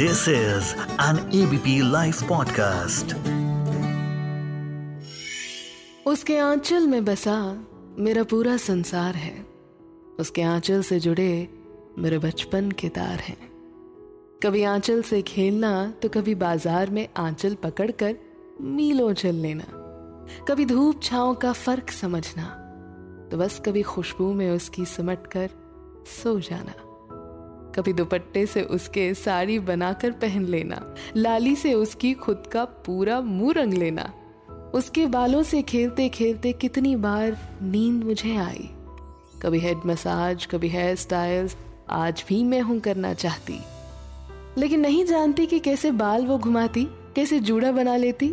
This is an ABP Life podcast. उसके आंचल में बसा मेरा पूरा संसार है। उसके आंचल से जुड़े मेरे बचपन के तार हैं। कभी आंचल से खेलना तो कभी बाज़ार में आंचल पकड़कर मीलों चल लेना। कभी धूप छाओं का फ़र्क समझना तो बस कभी खुशबू में उसकी सिमट कर सो जाना। कभी दुपट्टे से उसके साड़ी बनाकर पहन लेना, लाली से उसकी खुद का पूरा मुँह रंग लेना। उसके बालों से खेलते खेलते कितनी बार नींद मुझे आई। कभी हेड मसाज कभी हेयर स्टाइल्स आज भी मैं हूँ करना चाहती। लेकिन नहीं जानती कि कैसे बाल वो घुमाती, कैसे जूड़ा बना लेती।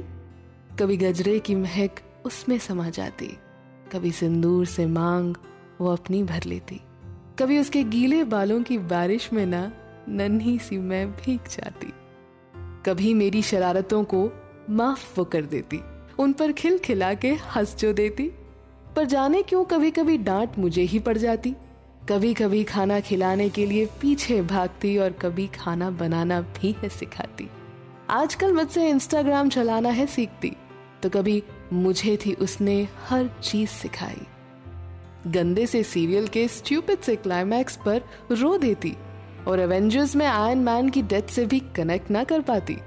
कभी गजरे की महक उसमें समा जाती, कभी सिंदूर से मांग वो अपनी भर लेती। कभी उसके गीले बालों की बारिश में ना नन्ही सी मैं भीग जाती। कभी मेरी शरारतों को माफ़ वो कर देती। उन पर खिल खिला के हंस जो देती। पर जाने क्यों कभी कभी डांट मुझे ही पड़ जाती। कभी कभी खाना खिलाने के लिए पीछे भागती और कभी खाना बनाना भी है सिखाती। आजकल मुझसे इंस्टाग्राम चलाना है सीखती। तो कभी मुझे थी उसने हर चीज़ सिखाई। गंदे से सीरियल के स्ट्यूपिड से क्लाइमैक्स पर रो देती और एवेंजर्स में आयरन मैन की डेथ से भी कनेक्ट ना कर पाती।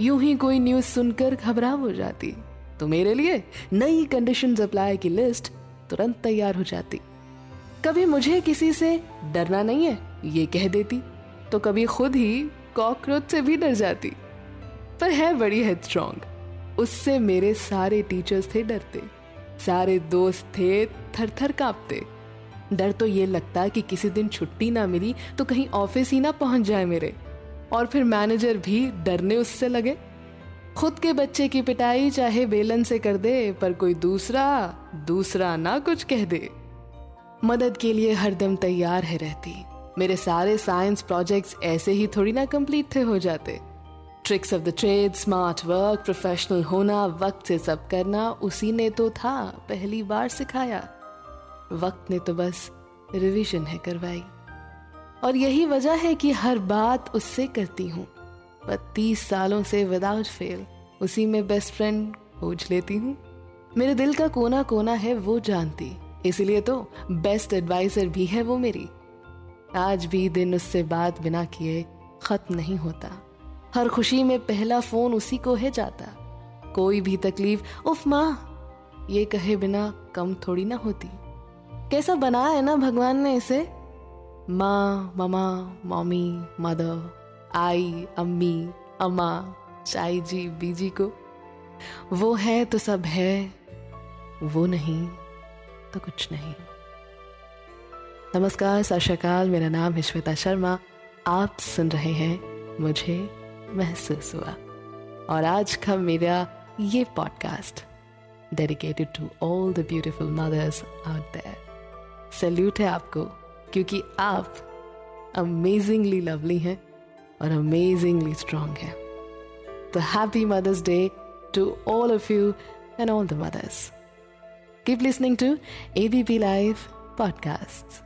यूँ ही कोई न्यूज़ सुनकर घबरा हो जाती। तो मेरे लिए नई कंडीशंस अप्लाई की लिस्ट तुरंत तैयार हो जाती। कभी मुझे किसी से डरना नहीं है, ये कह देती। तो कभी खुद ही कॉकरोच से भी डर जाती। पर है बड़ी हेड स्ट्रॉन्ग उससे मेरे सारे टीचर्स थे डरते। सारे दोस्त थे थर थर कांपते। डर तो ये लगता कि किसी दिन छुट्टी ना मिली तो कहीं ऑफ़िस ही ना पहुँच जाए मेरे। और फिर मैनेजर भी डरने उससे लगे। खुद के बच्चे की पिटाई चाहे बेलन से कर दे, पर कोई दूसरा दूसरा ना कुछ कह दे। मदद के लिए हरदम तैयार है रहती। मेरे सारे साइंस प्रोजेक्ट्स ऐसे ही थोड़ी ना कंप्लीट थे हो जाते। Tricks of the trade smart work professional होना, वक्त से सब करना, उसी ने तो था, पहली बार सिखाया। वक्त ने तो बस रिवीजन है करवाई। और यही वजह है कि हर बात उससे करती हूँ। बत्तीस सालों से विदाउट फेल उसी में बेस्ट फ्रेंड खोज लेती हूँ। मेरे दिल का कोना कोना है, वो जानती। इसलिए तो बेस्ट एडवाइजर भी है वो मेरी। आज भी दिन उससे बात बिना किए खत्म नहीं होता। हर खुशी में पहला फ़ोन उसी को है जाता। कोई भी तकलीफ़, उफ माँ, ये कहे बिना कम थोड़ी ना होती। कैसा बनाया है ना भगवान ने इसे? माँ, ममा, मम्मी, मदर, आई, अम्मी, अम्मा चाई जी बीजी को। वो है तो सब है, वो नहीं तो कुछ नहीं। नमस्कार, सत मेरा नाम है श्वेता शर्मा। आप सुन रहे हैं मुझे महसूस हुआ। और आज का मेरा ये podcast dedicated to all the beautiful mothers out there salute है आपको, क्योंकि आप अमेजिंगली लवली हैं और अमेजिंगली स्ट्रांग हैं। तो happy mothers day to all of you and all the mothers keep listening to ABP live podcast